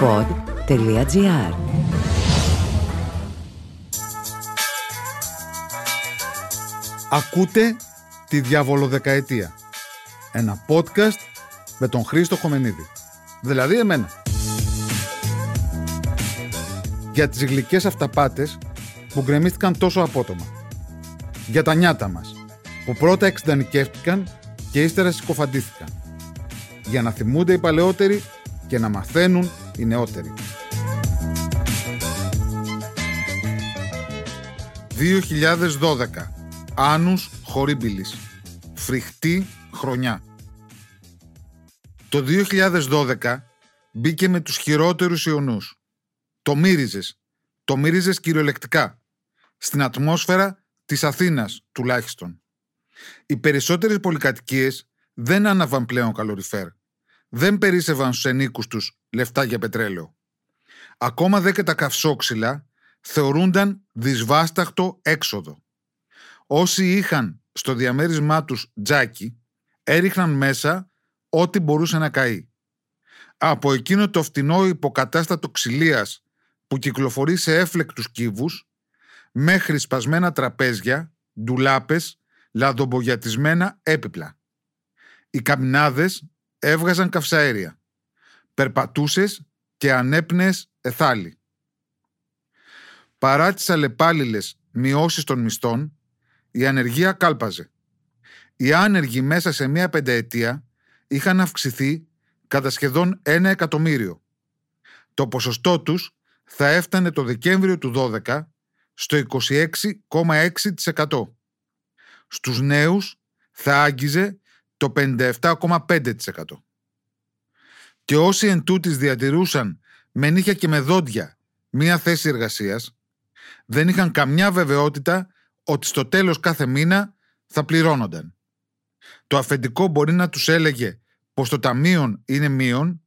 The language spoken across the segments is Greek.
pod.gr Ακούτε τη Διαβολοδεκαετία. Ένα podcast με τον Χρήστο Χομενίδη. Δηλαδή εμένα. Για τις γλυκές αυταπάτες που γκρεμίστηκαν τόσο απότομα. Για τα νιάτα μας που πρώτα εξντανικεύτηκαν και ύστερα συκοφαντήθηκαν. Για να θυμούνται οι παλαιότεροι και να μαθαίνουν οι νεότεροι. 2012. Άνους Χορίμπιλης. Φρικτή χρονιά. Το 2012 μπήκε με τους χειρότερους ιονούς. Το μύριζες. Το μύριζες κυριολεκτικά. Στην ατμόσφαιρα της Αθήνας τουλάχιστον. Οι περισσότερες πολυκατοικίες δεν άναβαν πλέον καλοριφέρ. Δεν περίσευαν στους ενίκους τους λεφτά για πετρέλαιο. Ακόμα δε και τα καυσόξυλα θεωρούνταν δυσβάσταχτο έξοδο. Όσοι είχαν στο διαμέρισμά τους τζάκι, έριχναν μέσα ό,τι μπορούσε να καεί. Από εκείνο το φτηνό υποκατάστατο ξυλίας που κυκλοφορεί σε έφλεκτους κύβους, μέχρι σπασμένα τραπέζια, ντουλάπες, λαδομπογιατισμένα έπιπλα. Οι καμινάδες έβγαζαν καυσαέρια. Περπατούσες και ανέπνες εθάλη. Παρά τις αλλεπάλληλες μειώσεις των μισθών, η ανεργία κάλπαζε. Οι άνεργοι μέσα σε μία πενταετία είχαν αυξηθεί κατά σχεδόν ένα εκατομμύριο. Το ποσοστό τους θα έφτανε το Δεκέμβριο του 12 στο 26,6%. Στους νέους θα άγγιζε το 57,5%. Και όσοι εν τούτης διατηρούσαν με νύχια και με δόντια μία θέση εργασίας, δεν είχαν καμιά βεβαιότητα ότι στο τέλος κάθε μήνα θα πληρώνονταν. Το αφεντικό μπορεί να τους έλεγε πως το ταμείο είναι μείον,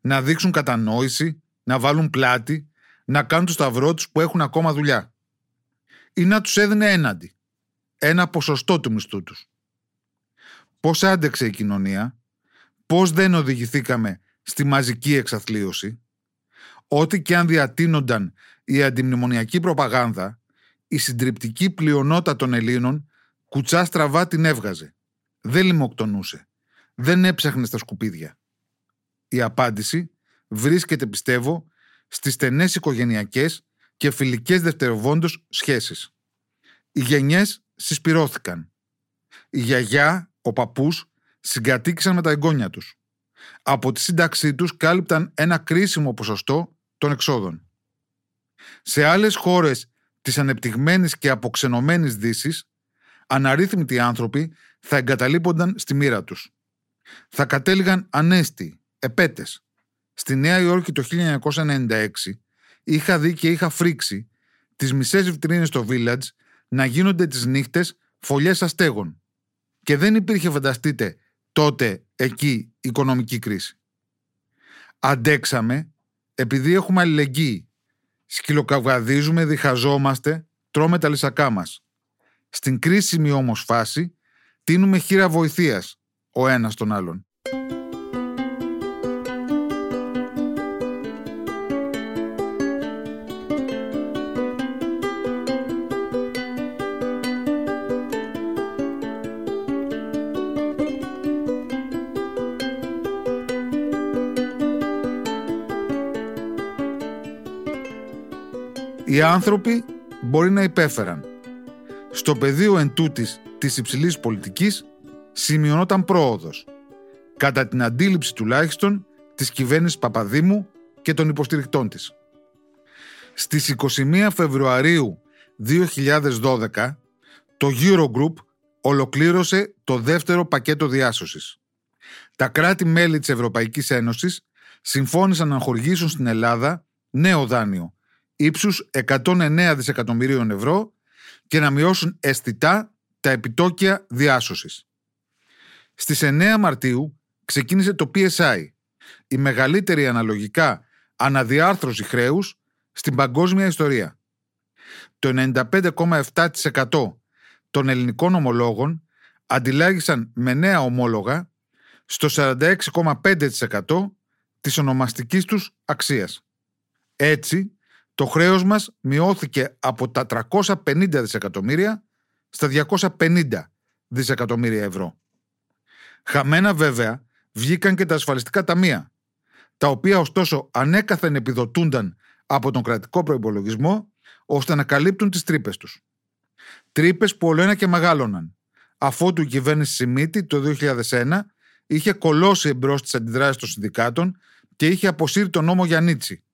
να δείξουν κατανόηση, να βάλουν πλάτη, να κάνουν το σταυρό τους που έχουν ακόμα δουλειά. Ή να τους έδινε έναντι, ένα ποσοστό του μισθού τους. Πώς άντεξε η κοινωνία, πώς δεν οδηγηθήκαμε στη μαζική εξαθλίωση, ό,τι και αν διατείνονταν η αντιμνημονιακή προπαγάνδα, η συντριπτική πλειονότητα των Ελλήνων κουτσά στραβά την έβγαζε. Δεν λιμοκτονούσε. Δεν έψαχνε στα σκουπίδια. Η απάντηση βρίσκεται, πιστεύω, στις στενές οικογενειακές και φιλικές δευτεροβόντως σχέσεις. Οι γενιές συσπυρώθηκαν. Η γιαγιά, ο παππούς, συγκατοίκησαν με τα εγγόνια τους. Από τη σύνταξή τους κάλυπταν ένα κρίσιμο ποσοστό των εξόδων. Σε άλλες χώρες της ανεπτυγμένης και αποξενωμένης δύσης, αναρρύθμιτοι άνθρωποι θα εγκαταλείπονταν στη μοίρα τους. Θα κατέληγαν ανέστοι, επέτες. Στη Νέα Υόρκη το 1996 είχα δει και είχα φρίξει τις μισές βιτρίνες στο Village να γίνονται τις νύχτες φωλιές αστέγων. Και δεν υπήρχε, φανταστείτε, τότε εκεί οικονομική κρίση. Αντέξαμε επειδή έχουμε αλληλεγγύη σκυλοκαυγαδίζουμε, διχαζόμαστε, τρώμε τα λυσακά μας. Στην κρίσιμη όμως φάση, τίνουμε χείρα βοηθείας ο ένας τον άλλον. Οι άνθρωποι μπορεί να υπέφεραν. Στο πεδίο εν τούτης της υψηλής πολιτικής σημειωνόταν πρόοδος. Κατά την αντίληψη τουλάχιστον της κυβέρνησης Παπαδήμου και των υποστηρικτών της. Στις 21 Φεβρουαρίου 2012 το Eurogroup ολοκλήρωσε το δεύτερο πακέτο διάσωσης. Τα κράτη-μέλη της Ευρωπαϊκής Ένωσης συμφώνησαν να χορηγήσουν στην Ελλάδα νέο δάνειο ύψους 109 δισεκατομμυρίων ευρώ και να μειώσουν αισθητά τα επιτόκια διάσωσης. Στις 9 Μαρτίου ξεκίνησε το PSI, η μεγαλύτερη αναλογικά αναδιάρθρωση χρέους στην παγκόσμια ιστορία. Το 95,7% των ελληνικών ομολόγων αντιλάγησαν με νέα ομόλογα στο 46,5% της ονομαστικής τους αξίας. Έτσι, το χρέος μας μειώθηκε από τα 350 δισεκατομμύρια στα 250 δισεκατομμύρια ευρώ. Χαμένα βέβαια βγήκαν και τα ασφαλιστικά ταμεία, τα οποία ωστόσο ανέκαθεν επιδοτούνταν από τον κρατικό προϋπολογισμό ώστε να καλύπτουν τις τρύπες τους. Τρύπες που ολοένα και μεγάλωναν, αφότου η κυβέρνηση Σιμίτη το 2001 είχε κολώσει εμπρό τις αντιδράσεις των συνδικάτων και είχε αποσύρει τον νόμο Γιαννίτσι,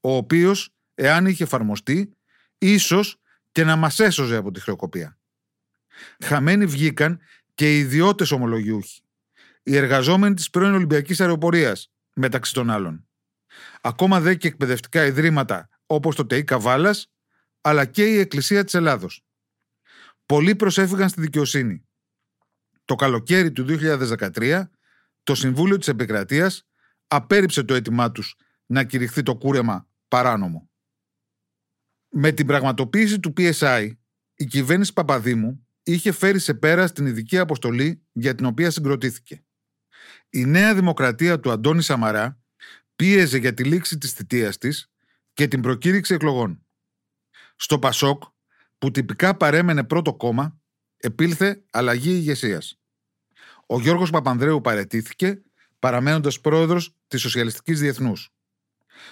ο οποίος, εάν είχε εφαρμοστεί, ίσως και να μας έσωζε από τη χρεοκοπία. Χαμένοι βγήκαν και οι ιδιώτες ομολογιούχοι, οι εργαζόμενοι της πρώην Ολυμπιακής Αεροπορίας, μεταξύ των άλλων. Ακόμα δε και εκπαιδευτικά ιδρύματα όπως το ΤΕΙ Καβάλας, αλλά και η Εκκλησία της Ελλάδος. Πολλοί προσέφυγαν στη δικαιοσύνη. Το καλοκαίρι του 2013, το Συμβούλιο της Επικρατείας απέρριψε το αίτημά τους να κηρυχθεί το κούρεμα παράνομο. Με την πραγματοποίηση του PSI, η κυβέρνηση Παπαδήμου είχε φέρει σε πέρα στην ειδική αποστολή για την οποία συγκροτήθηκε. Η νέα δημοκρατία του Αντώνη Σαμαρά πίεζε για τη λήξη της θητείας της και την προκήρυξη εκλογών. Στο Πασόκ, που τυπικά παρέμενε πρώτο κόμμα, επήλθε αλλαγή ηγεσίας. Ο Γιώργος Παπανδρέου παρετήθηκε, παραμένοντας πρόεδρος της Σοσιαλιστικής Διεθνούς.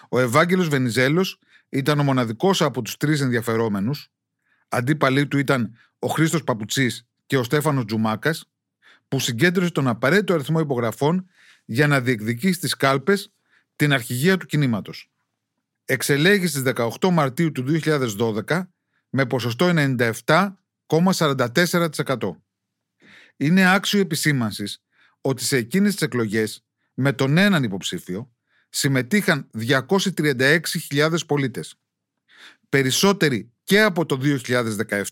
Ο Ευάγγελος Βενιζέλος ήταν ο μοναδικός από τους τρεις ενδιαφερόμενους, αντίπαλοι του ήταν ο Χρήστος Παπουτσής και ο Στέφανος Τζουμάκας, που συγκέντρωσε τον απαραίτητο αριθμό υπογραφών για να διεκδικήσει στις κάλπες την αρχηγία του κινήματος. Εξελέγει στις 18 Μαρτίου του 2012 με ποσοστό 97,44%. Είναι άξιο επισήμανσης ότι σε εκείνες τις εκλογές με τον έναν υποψήφιο συμμετείχαν 236.000 πολίτες. Περισσότεροι και από το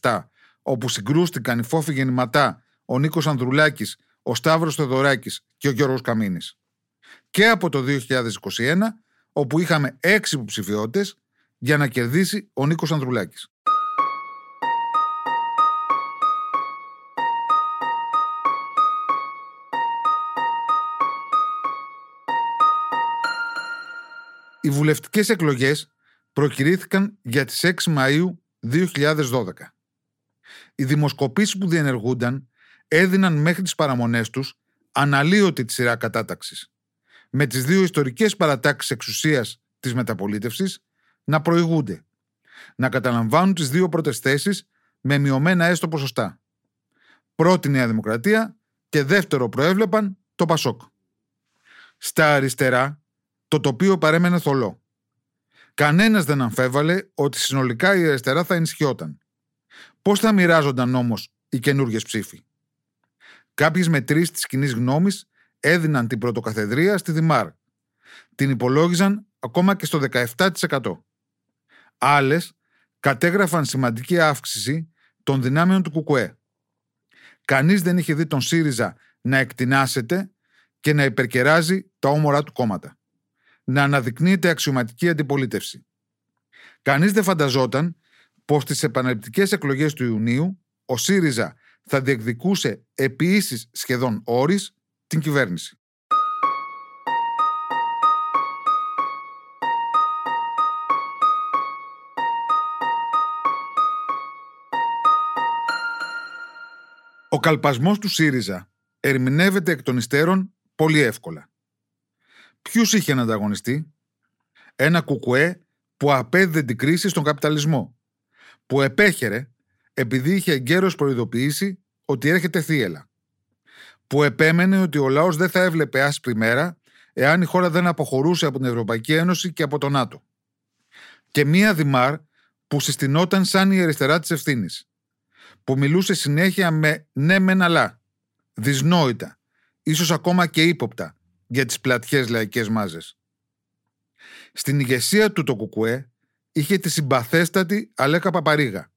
2017 όπου συγκρούστηκαν οι φόφοι γεννηματά ο Νίκος Ανδρουλάκης, ο Σταύρος Θεοδωράκης και ο Γιώργος Καμίνης. Και από το 2021 όπου είχαμε έξι υποψηφιότητες για να κερδίσει ο Νίκος Ανδρουλάκης. Οι βουλευτικές εκλογές προκυρήθηκαν για τις 6 Μαΐου 2012. Οι δημοσκοπήσεις που διενεργούνταν έδιναν μέχρι τις παραμονές τους αναλύωτη τη σειρά κατάταξης, με τις δύο ιστορικές παρατάξεις εξουσίας της μεταπολίτευσης να προηγούνται, να καταλαμβάνουν τις δύο πρώτες θέσεις με μειωμένα έστω ποσοστά. Πρώτη Νέα Δημοκρατία και δεύτερο προέβλεπαν το Πασόκ. Στα αριστερά το τοπίο παρέμενε θολό. Κανένας δεν αμφέβαλε ότι συνολικά η αριστερά θα ενισχυόταν. Πώς θα μοιράζονταν όμως οι καινούργιες ψήφοι; Κάποιες μετρήσεις της κοινής γνώμης έδιναν την πρωτοκαθεδρία στη Δημάρ. Την υπολόγιζαν ακόμα και στο 17%. Άλλες κατέγραφαν σημαντική αύξηση των δυνάμεων του Κουκουέ. Κανείς δεν είχε δει τον ΣΥΡΙΖΑ να εκτινάσεται και να υπερκεράζει τα όμορά του κόμματα να αναδεικνύεται αξιωματική αντιπολίτευση. Κανείς δεν φανταζόταν πως στις επαναληπτικές εκλογές του Ιουνίου ο ΣΥΡΙΖΑ θα διεκδικούσε επί ίσης σχεδόν όρης την κυβέρνηση. Ο καλπασμός του ΣΥΡΙΖΑ ερμηνεύεται εκ των υστέρων πολύ εύκολα. Ποιους είχε να ανταγωνιστεί, ένα κουκουέ που απέδιδε την κρίση στον καπιταλισμό, που επέχερε επειδή είχε εγκαίρως προειδοποιήσει ότι έρχεται θύελα, που επέμενε ότι ο λαός δεν θα έβλεπε άσπρη μέρα εάν η χώρα δεν αποχωρούσε από την Ευρωπαϊκή Ένωση και από το ΝΑΤΟ. Και μία Δημάρ που συστηνόταν σαν η αριστερά της ευθύνης, που μιλούσε συνέχεια με ναι μεν αλλά, δυσνόητα, ίσως ακόμα και ύποπτα, για τις πλατιές λαϊκές μάζες. Στην ηγεσία του το Κουκουέ είχε τη συμπαθέστατη Αλέκα Παπαρίγα,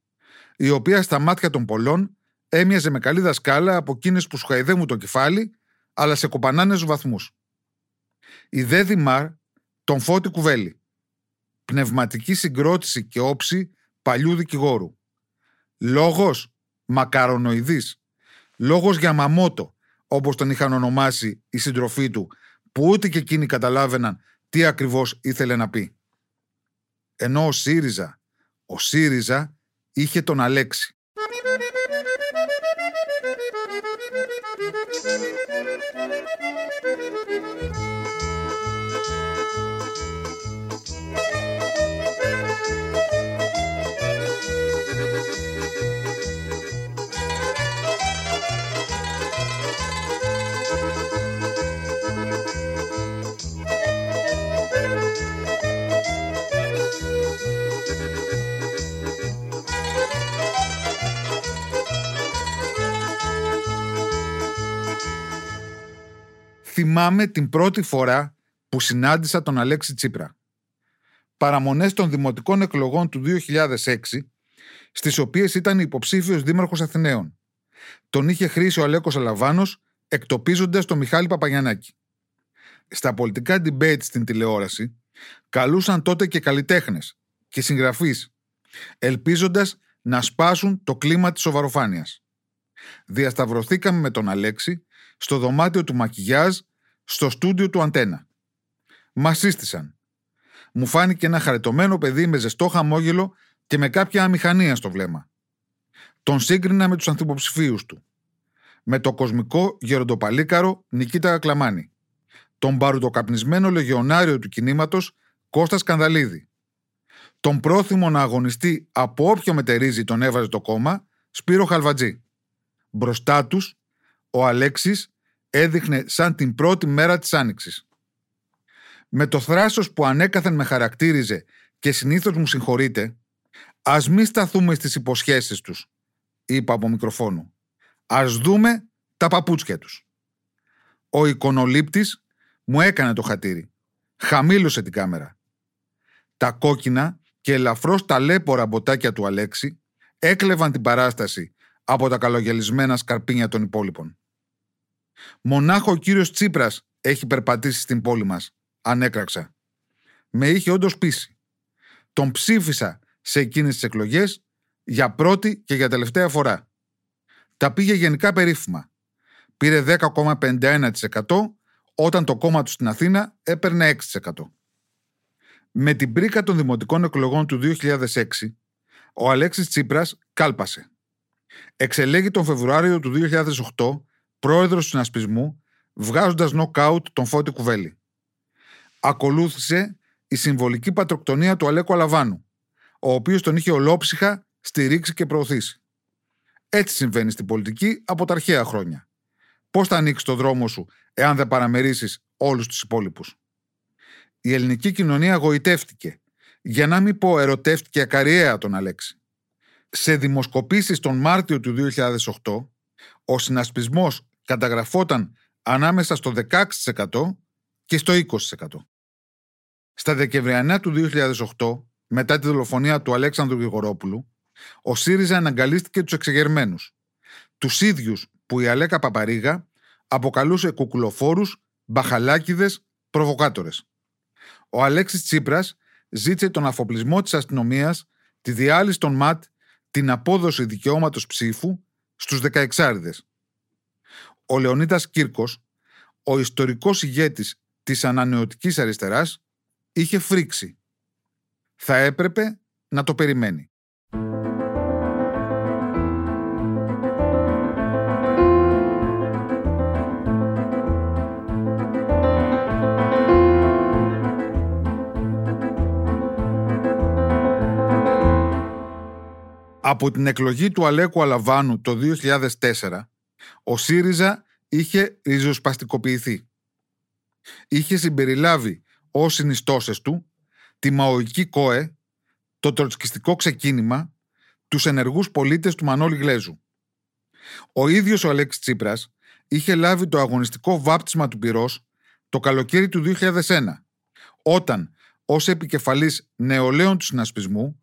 η οποία στα μάτια των πολλών έμοιαζε με καλή δασκάλα από εκείνες που σχαϊδεύουν το κεφάλι, αλλά σε κοπανάνες στους βαθμούς. Η δε Δημάρ τον Φώτη Κουβέλη. Πνευματική συγκρότηση και όψη παλιού δικηγόρου. Λόγος μακαρονοειδής. Λόγος για μαμότο, όπως τον είχαν ονομάσει οι συντροφοί του, που ούτε και εκείνοι καταλάβαιναν τι ακριβώς ήθελε να πει. Ενώ ο ΣΥΡΙΖΑ, ο ΣΥΡΙΖΑ είχε τον Αλέξη. Θυμάμαι την πρώτη φορά που συνάντησα τον Αλέξη Τσίπρα. Παραμονές των δημοτικών εκλογών του 2006, στις οποίες ήταν υποψήφιος δήμαρχος Αθηναίων. Τον είχε χρήσει ο Αλέκος Αλαβάνος, εκτοπίζοντας τον Μιχάλη Παπαγιανάκη. Στα πολιτικά debate στην τηλεόραση, καλούσαν τότε και καλλιτέχνες και συγγραφείς, ελπίζοντας να σπάσουν το κλίμα της σοβαροφάνειας. Διασταυρωθήκαμε με τον Αλέξη στο δωμάτιο του μακιγιάζ στο στούντιο του Αντένα. Μα σύστησαν. Μου φάνηκε ένα χαρετωμένο παιδί με ζεστό χαμόγελο και με κάποια αμηχανία στο βλέμμα. Τον σύγκρινα με τους ανθυποψηφίους του. Με το κοσμικό γεροντοπαλίκαρο Νικήτα Ακλαμάνη. Τον παρουτοκαπνισμένο λεγεωνάριο του κινήματος Κώστας Σκανδαλίδη. Τον πρόθυμο να αγωνιστεί από όποιο μετερίζει τον έβαζε το κόμμα Σπύρο Χαλβατζή. Μπροστά τους, ο Αλέξης έδειχνε σαν την πρώτη μέρα της Άνοιξης. Με το θράσος που ανέκαθεν με χαρακτήριζε και συνήθως μου συγχωρείτε, ας μη σταθούμε στις υποσχέσεις τους, είπα από μικροφόνου. Ας δούμε τα παπούτσια τους. Ο εικονολήπτης μου έκανε το χατήρι. Χαμήλωσε την κάμερα. Τα κόκκινα και ελαφρώς ταλέπορα μποτάκια του Αλέξη έκλεβαν την παράσταση από τα καλογελισμένα σκαρπίνια των υπόλοιπων. Μονάχο ο κύριος Τσίπρας έχει περπατήσει στην πόλη μας, ανέκραξα. Με είχε όντως πείσει. Τον ψήφισα σε εκείνες τις εκλογές για πρώτη και για τελευταία φορά. Τα πήγε γενικά περίφημα. Πήρε 10,51% όταν το κόμμα του στην Αθήνα έπαιρνε 6%. Με την πρίκα των δημοτικών εκλογών του 2006, ο Αλέξης Τσίπρας κάλπασε. Εξελέγει τον Φεβρουάριο του 2008 πρόεδρος του συνασπισμού, βγάζοντας νοκάουτ τον Φώτη Κουβέλη. Ακολούθησε η συμβολική πατροκτονία του Αλέκου Αλαβάνου, ο οποίος τον είχε ολόψυχα στηρίξει και προωθήσει. Έτσι συμβαίνει στην πολιτική από τα αρχαία χρόνια. Πώς θα ανοίξεις το δρόμο σου, εάν δεν παραμερίσει όλους τους υπόλοιπους; Η ελληνική κοινωνία γοητεύτηκε, για να μην πω ερωτεύτηκε ακαριέα τον Αλέξη. Σε δημοσκοπήσεις τον Μάρτιο του 2008, ο συνασπισμός καταγραφόταν ανάμεσα στο 16% και στο 20%. Στα Δεκεμβριανά του 2008, μετά τη δολοφονία του Αλέξανδρου Γρηγορόπουλου, ο ΣΥΡΙΖΑ αναγκαλίστηκε τους εξεγερμένους. Τους ίδιους που η Αλέκα Παπαρίγα αποκαλούσε κουκουλοφόρους, μπαχαλάκιδε, προβοκάτορες. Ο Αλέξης Τσίπρας ζήτησε τον αφοπλισμό της αστυνομίας, τη διάλυση των ΜΑΤ, την απόδοση δικαιώματος ψήφου στους 16 ο Λεωνίδας Κύρκος, ο ιστορικός ηγέτης της ανανεωτικής αριστεράς, είχε φρίξει. Θα έπρεπε να το περιμένει. Από την εκλογή του Αλέκου Αλαβάνου το 2004 ο ΣΥΡΙΖΑ είχε ριζοσπαστικοποιηθεί. Είχε συμπεριλάβει ως συνιστώσεις του τη μαοϊκή ΚΟΕ, το τροτσκιστικό ξεκίνημα, τους ενεργούς πολίτες του Μανώλη Γλέζου. Ο ίδιος ο Αλέξης Τσίπρας είχε λάβει το αγωνιστικό βάπτισμα του πυρός το καλοκαίρι του 2001, όταν ως επικεφαλής νεολαίων του συνασπισμού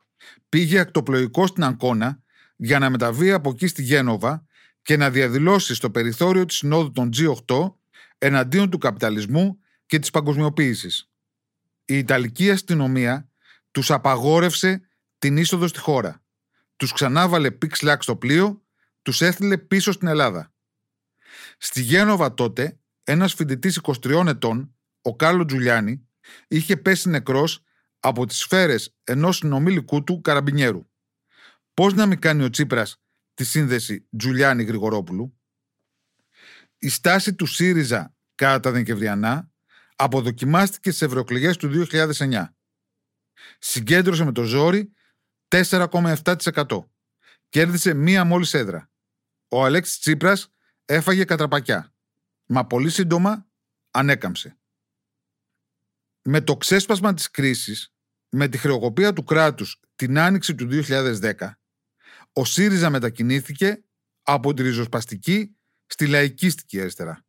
πήγε ακτοπλοϊκό στην Αγκώνα για να μεταβεί από εκεί στη Γένοβα και να διαδηλώσει στο περιθώριο της Συνόδου των G8 εναντίον του καπιταλισμού και της παγκοσμιοποίησης. Η Ιταλική αστυνομία τους απαγόρευσε την είσοδο στη χώρα. Τους ξανάβαλε πίξ στο πλοίο, τους έστειλε πίσω στην Ελλάδα. Στη Γένοβα τότε, ένας φοιτητής 23 ετών, ο Κάρλο Τζουλιάνη, είχε πέσει νεκρός από τις σφαίρες ενός συνομήλικου του καραμπινιέρου. Πώς να μην κάνει ο Τσίπρας τη σύνδεση Τζουλιάνη Γρηγορόπουλου. Η στάση του ΣΥΡΙΖΑ κατά τα Δεκεμβριανά αποδοκιμάστηκε στις ευρωεκλογές του 2009. Συγκέντρωσε με το ζόρι 4,7%. Κέρδισε μία μόλις έδρα. Ο Αλέξης Τσίπρας έφαγε κατραπακιά. Μα πολύ σύντομα ανέκαμψε. Με το ξέσπασμα της κρίσης, με τη χρεοκοπία του κράτους την άνοιξη του 2010, ο ΣΥΡΙΖΑ μετακινήθηκε από τη ριζοσπαστική στη λαϊκίστικη αριστερά.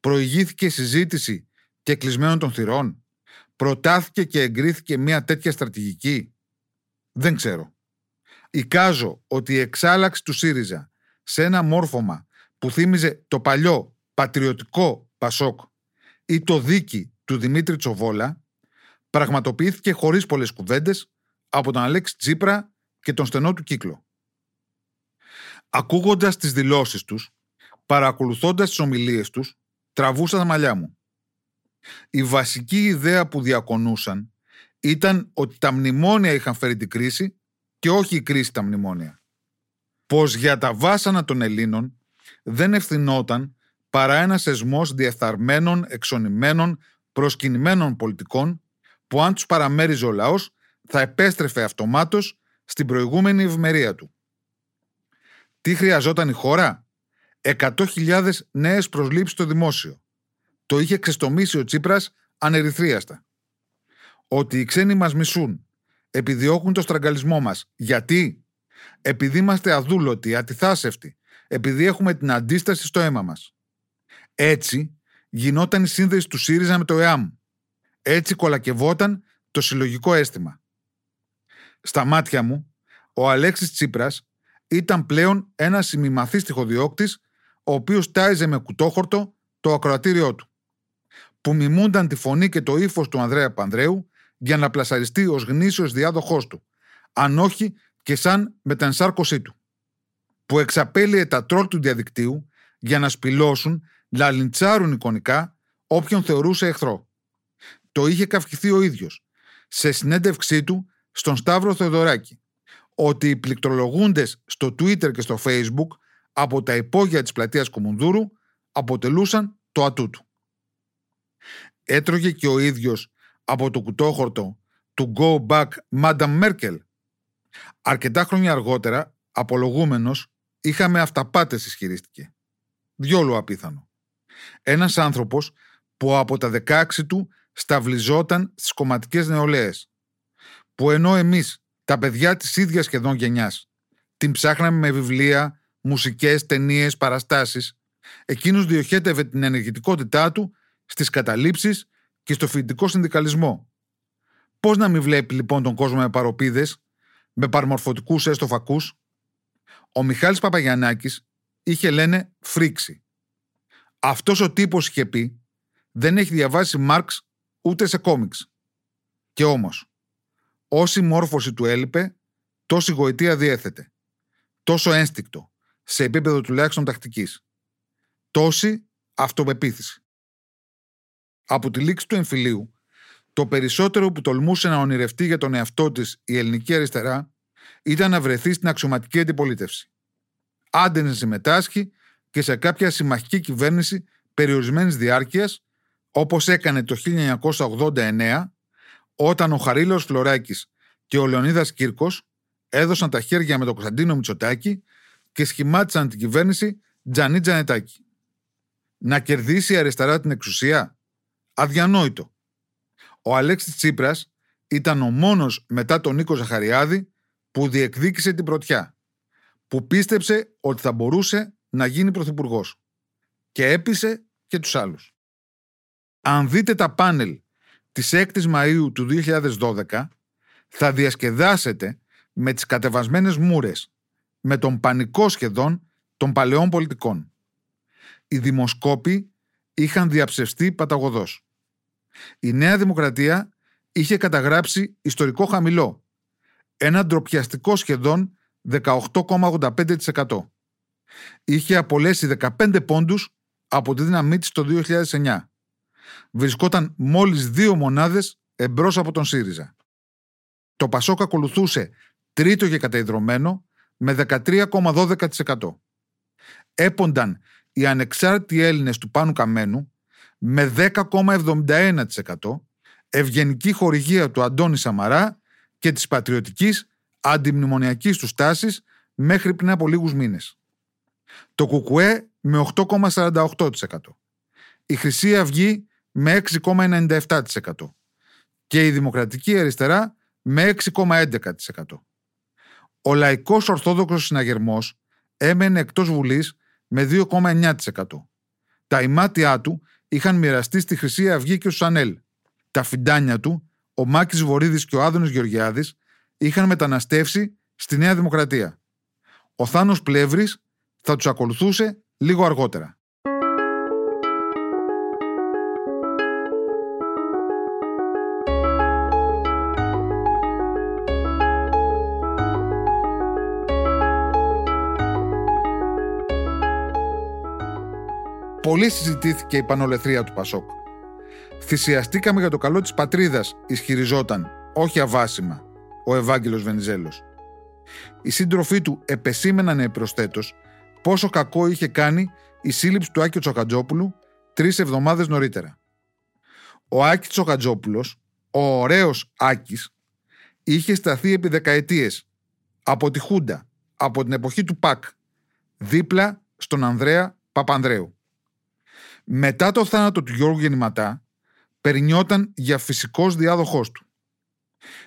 Προηγήθηκε συζήτηση και κλεισμένων των θυρών. Προτάθηκε και εγκρίθηκε μια τέτοια στρατηγική. Δεν ξέρω. Εικάζω ότι η εξάλλαξη του ΣΥΡΙΖΑ σε ένα μόρφωμα που θύμιζε το παλιό πατριωτικό Πασόκ ή το δίκη του Δημήτρη Τσοβόλα πραγματοποιήθηκε χωρίς πολλές κουβέντες από τον Αλέξη Τσίπρα και τον στενό του κύκλο. Ακούγοντας τις δηλώσεις τους, παρακολουθώντας τις ομιλίες τους, τραβούσα τα μαλλιά μου. Η βασική ιδέα που διακονούσαν ήταν ότι τα μνημόνια είχαν φέρει την κρίση και όχι η κρίση τα μνημόνια. Πως για τα βάσανα των Ελλήνων δεν ευθυνόταν παρά ένα εσμός διεφθαρμένων, εξονημένων, προσκυνημένων πολιτικών που αν τους παραμέριζε ο λαός θα επέστρεφε αυτομάτως στην προηγούμενη ευημερία του. Τι χρειαζόταν η χώρα; 100.000 νέες προσλήψεις στο δημόσιο. Το είχε ξεστομίσει ο Τσίπρας ανερυθρίαστα. Ότι οι ξένοι μας μισούν, επιδιώκουν το στραγγαλισμό μας. Γιατί; Επειδή είμαστε αδούλωτοι, ατιθάσευτοι, επειδή έχουμε την αντίσταση στο αίμα μας. Έτσι γινόταν η σύνδεση του ΣΥΡΙΖΑ με το ΕΑΜ. Έτσι κολακευόταν το συλλογικό αίσθημα. Στα μάτια μου, ο Αλέξης Τσίπρας ήταν πλέον ένας ημιμαθής τυχοδιώκτης, ο οποίος τάιζε με κουτόχορτο το ακροατήριό του, που μιμούνταν τη φωνή και το ύφος του Ανδρέα Πανδρέου για να πλασαριστεί ως γνήσιος διάδοχός του, αν όχι και σαν μετανσάρκωσή του, που εξαπέλυε τα τρόλ του διαδικτύου για να σπηλώσουν, να λιντσάρουν εικονικά όποιον θεωρούσε εχθρό. Το είχε καυχηθεί ο ίδιος, σε συνέντευξή του στον Σταύρο Θεοδωράκη, ότι οι πληκτρολογούντες στο Twitter και στο Facebook από τα υπόγεια της πλατείας Κομουνδούρου αποτελούσαν το ατού του. Έτρωγε και ο ίδιος από το κουτόχορτο του Go Back Madame Merkel. Αρκετά χρόνια αργότερα, απολογούμενος, είχαμε αυταπάτες ισχυρίστηκε. Διόλου απίθανο. Ένας άνθρωπος που από τα 16 του σταυλιζόταν στις κομματικές νεολαίες. Που ενώ εμείς, τα παιδιά της ίδιας σχεδόν γενιάς, την ψάχναμε με βιβλία, μουσικές, ταινίες, παραστάσεις, εκείνος διοχέτευε την ενεργητικότητά του στις καταλήψεις και στο φοιτητικό συνδικαλισμό. Πώς να μην βλέπει λοιπόν τον κόσμο με παροπίδες, με παρμορφωτικούς έστω φακούς. Ο Μιχάλης Παπαγιαννάκης είχε λένε φρίξη. Αυτός ο τύπος είχε πει δεν έχει διαβάσει Μάρξ ούτε σε κόμιξ. Και όμως, όση μόρφωση του έλειπε, τόση γοητεία διέθετε. Τόσο ένστικτο, σε επίπεδο τουλάχιστον τακτικής. Τόση αυτοπεποίθηση. Από τη λήξη του εμφυλίου, το περισσότερο που τολμούσε να ονειρευτεί για τον εαυτό της η ελληνική αριστερά ήταν να βρεθεί στην αξιωματική αντιπολίτευση. Άντε να συμμετάσχει και σε κάποια συμμαχική κυβέρνηση περιορισμένης διάρκειας, όπως έκανε το 1989, όταν ο Χαρίλαο Φλωράκης και ο Λεωνίδας Κύρκος έδωσαν τα χέρια με τον Κωνσταντίνο Μητσοτάκη και σχημάτισαν την κυβέρνηση Τζανί Τζανετάκη. Να κερδίσει η αριστερά την εξουσία; Αδιανόητο. Ο Αλέξης Τσίπρας ήταν ο μόνος μετά τον Νίκο Ζαχαριάδη που διεκδίκησε την πρωτιά. Που πίστεψε ότι θα μπορούσε να γίνει πρωθυπουργός. Και έπεισε και τους άλλους. Αν δείτε τα πάνελ της 6ης Μαΐου του 2012 θα διασκεδάσετε με τις κατεβασμένες μούρες, με τον πανικό σχεδόν των παλαιών πολιτικών. Οι δημοσκόποι είχαν διαψευστεί παταγωδός. Η Νέα Δημοκρατία είχε καταγράψει ιστορικό χαμηλό, ένα ντροπιαστικό σχεδόν 18,85%. Είχε απολέσει 15 πόντους από τη δύναμή της το 2009. Βρισκόταν μόλις δύο μονάδες εμπρός από τον ΣΥΡΙΖΑ. Το Πασόκ ακολουθούσε τρίτο και καταϊδρωμένο με 13,12%. Έπονταν οι ανεξάρτητοι Έλληνες του Πάνου Καμένου με 10,71%, ευγενική χορηγία του Αντώνη Σαμαρά και της πατριωτικής αντιμνημονιακής του στάσης μέχρι πριν από λίγους μήνες. Το Κουκουέ με 8,48%. Η Χρυσή Αυγή με 6,97% και η Δημοκρατική Αριστερά με 6,11%. Ο Λαϊκός Ορθόδοξος Συναγερμός έμενε εκτός Βουλής με 2,9%. Τα ημάτια του είχαν μοιραστεί στη Χρυσή Αυγή και ο ΑΝΕΛ. Τα φιντάνια του, ο Μάκης Βορύδης και ο Άδωνος Γεωργιάδης, είχαν μεταναστεύσει στη Νέα Δημοκρατία. Ο Θάνος Πλεύρης θα τους ακολουθούσε λίγο αργότερα. Πολύ συζητήθηκε η πανολεθρία του Πασόκ. Θυσιαστήκαμε για το καλό της πατρίδας, ισχυριζόταν, όχι αβάσιμα, ο Ευάγγελος Βενιζέλος. Οι σύντροφοί του επεσήμεναν επιπροσθέτως πόσο κακό είχε κάνει η σύλληψη του Άκη Τσοκατζόπουλου τρεις εβδομάδες νωρίτερα. Ο Άκη Τσοκατζόπουλος, ο ωραίος Άκης, είχε σταθεί επί δεκαετίες από τη Χούντα, από την εποχή του ΠΑΚ, δίπλα στον Ανδρέα Παπανδρέου. Μετά το θάνατο του Γιώργου Γεννηματά, περνιόταν για φυσικός διάδοχός του.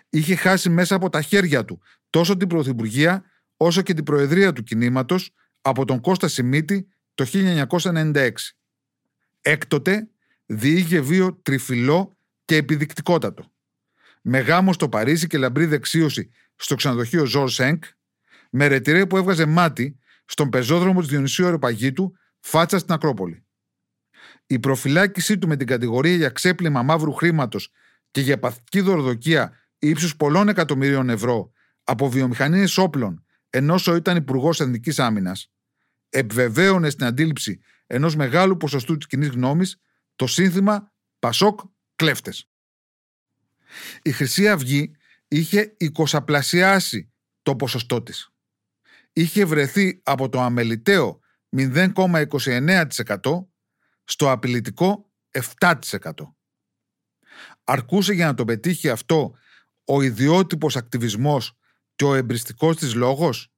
Είχε χάσει μέσα από τα χέρια του τόσο την Πρωθυπουργία όσο και την Προεδρία του κινήματος από τον Κώστα Σιμίτη το 1996. Έκτοτε διήγε βίο τριφυλό και επιδεικτικότατο. Με γάμο στο Παρίσι και λαμπρή δεξίωση στο ξενοδοχείο Ζορ Σέγκ, με ρετυρέ που έβγαζε μάτι στον πεζόδρομο της Διονυσίου Αεροπαγίτου φάτσα στην Ακρόπολη. Η προφυλάκησή του με την κατηγορία για ξέπλυμα μαύρου χρήματος και για παθητική δωροδοκία ύψους πολλών εκατομμυρίων ευρώ από βιομηχανίες όπλων ενώ ήταν υπουργός Εθνική Άμυνας, επιβεβαίωνε στην αντίληψη ενός μεγάλου ποσοστού της κοινής γνώμης το σύνθημα Πασόκ κλέφτες. Η Χρυσή Αυγή είχε εικοσαπλασιάσει το ποσοστό της. Είχε βρεθεί από το αμεληταίο 0,29% στο απειλητικό 7%. Αρκούσε για να το πετύχει αυτό ο ιδιότυπος ακτιβισμός και ο εμπριστικός της λόγος;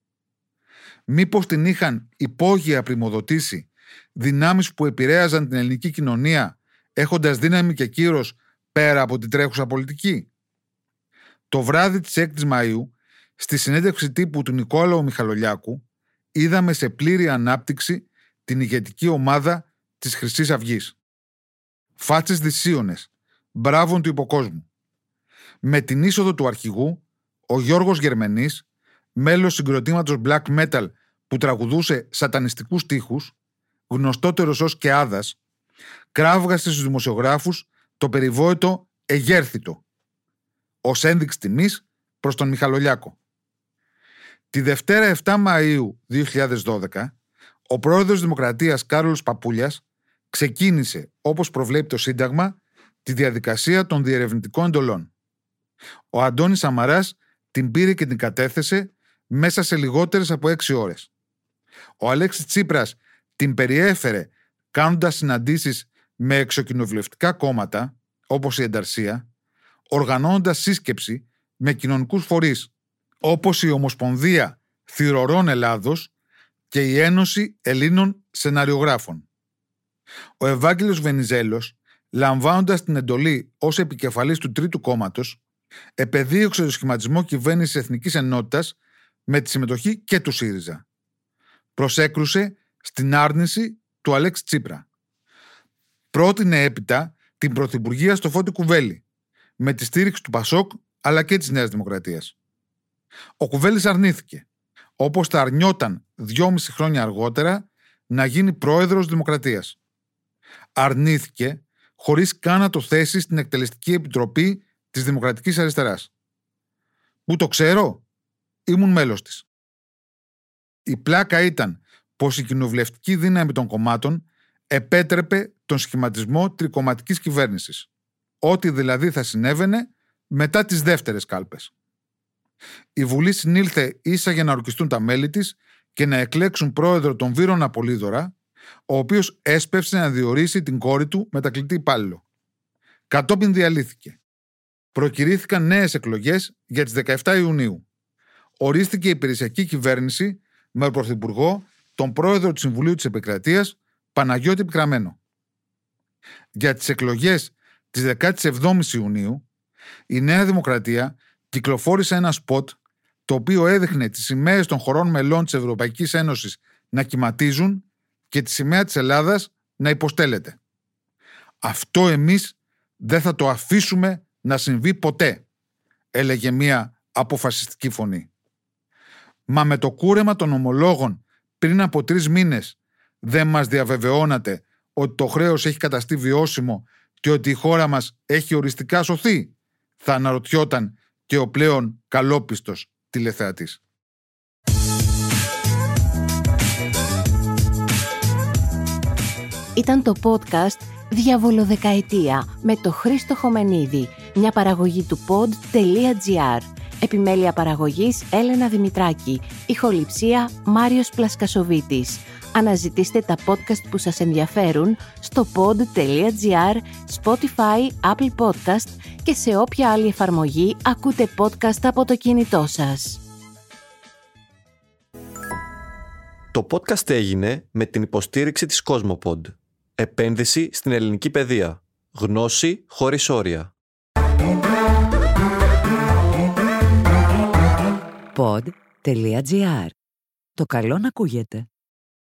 Μήπως την είχαν υπόγεια πρημοδοτήσει δυνάμεις που επηρέαζαν την ελληνική κοινωνία έχοντας δύναμη και κύρος πέρα από την τρέχουσα πολιτική; Το βράδυ της 6ης Μαΐου, στη συνέντευξη τύπου του Νικόλαου Μιχαλολιάκου, είδαμε σε πλήρη ανάπτυξη την ηγετική ομάδα της χρυσής αυγής. Φάτσες δυσίωνες, μπράβων του υποκόσμου. Με την είσοδο του αρχηγού, ο Γιώργος Γερμενής, μέλος συγκροτήματος black metal που τραγουδούσε σατανιστικούς στίχους, γνωστότερος ως Κεάδας, κράβγασε στους δημοσιογράφους το περιβόητο «εγέρθητο» ως ένδειξη τιμής προς τον Μιχαλολιάκο. Τη Δευτέρα 7 Μαΐου 2012, ο πρόεδρος Δημοκρατίας Κάρολος Παπούλιας ξεκίνησε, όπως προβλέπει το Σύνταγμα, τη διαδικασία των διερευνητικών εντολών. Ο Αντώνης Σαμαράς την πήρε και την κατέθεσε μέσα σε λιγότερες από έξι ώρες. Ο Αλέξης Τσίπρας την περιέφερε κάνοντας συναντήσεις με εξοκοινοβουλευτικά κόμματα, όπως η Ενταρσία, οργανώνοντας σύσκεψη με κοινωνικούς φορείς, όπως η Ομοσπονδία Θηρορών Ελλάδος και η Ένωση Ελλήνων Σεναριογράφων. Ο Ευάγγελος Βενιζέλος, λαμβάνοντας την εντολή ως επικεφαλής του τρίτου κόμματος, επεδίωξε το σχηματισμό κυβέρνησης Εθνικής Ενότητας με τη συμμετοχή και του ΣΥΡΙΖΑ. Προσέκρουσε στην άρνηση του Αλέξη Τσίπρα. Πρότεινε έπειτα την Πρωθυπουργία στο Φώτη Κουβέλη, με τη στήριξη του Πασόκ αλλά και της Νέας Δημοκρατίας. Ο Κουβέλης αρνήθηκε, όπως τα αρνιόταν δυόμιση χρόνια αργότερα να γίνει πρόεδρος Δημοκρατίας. Αρνήθηκε χωρίς καν να το θέσει στην εκτελεστική επιτροπή της Δημοκρατικής Αριστεράς. Πού το ξέρω, ήμουν μέλος της. Η πλάκα ήταν πως η κοινοβουλευτική δύναμη των κομμάτων επέτρεπε τον σχηματισμό τρικοματικής κυβέρνησης. Ό,τι δηλαδή θα συνέβαινε μετά τις δεύτερες κάλπες. Η Βουλή συνήλθε ίσα για να ορκιστούν τα μέλη της και να εκλέξουν πρόεδρο τον Βύρον Απολύδωρα, ο οποίος έσπευσε να διορίσει την κόρη του μετακλητή υπάλληλο. Κατόπιν διαλύθηκε. Προκυρήθηκαν νέες εκλογές για τις 17 Ιουνίου. Ορίστηκε η υπηρεσιακή κυβέρνηση με πρωθυπουργό τον πρόεδρο του Συμβουλίου της Επικρατείας Παναγιώτη Πικραμένο. Για τις εκλογές της 17ης Ιουνίου η Νέα Δημοκρατία κυκλοφόρησε ένα σποτ το οποίο έδειχνε τις σημαίες των χωρών μελών της Ευρωπαϊκής Ένωσης να κυματίζουν και τη σημαία της Ελλάδας να υποστέλλεται. Αυτό εμείς δεν θα το αφήσουμε να συμβεί ποτέ, έλεγε μία αποφασιστική φωνή. Μα με το κούρεμα των ομολόγων πριν από τρεις μήνες δεν μας διαβεβαιώνατε ότι το χρέος έχει καταστεί βιώσιμο και ότι η χώρα μας έχει οριστικά σωθεί, θα αναρωτιόταν και ο πλέον καλόπιστος τηλεθεατής. Ήταν το podcast «Διαβολοδεκαετία» με το Χρήστο Χομενίδη, μια παραγωγή του pod.gr. Επιμέλεια παραγωγής Έλενα Δημητράκη, ηχοληψία Μάριος Πλασκασοβίτης. Αναζητήστε τα podcast που σας ενδιαφέρουν στο pod.gr, Spotify, Apple Podcast και σε όποια άλλη εφαρμογή ακούτε podcast από το κινητό σας. Το podcast έγινε με την υποστήριξη της Cosmopod. Επένδυση στην ελληνική παιδεία. Γνώση χωρίς όρια. Pod.gr. Το καλό να ακούγεται.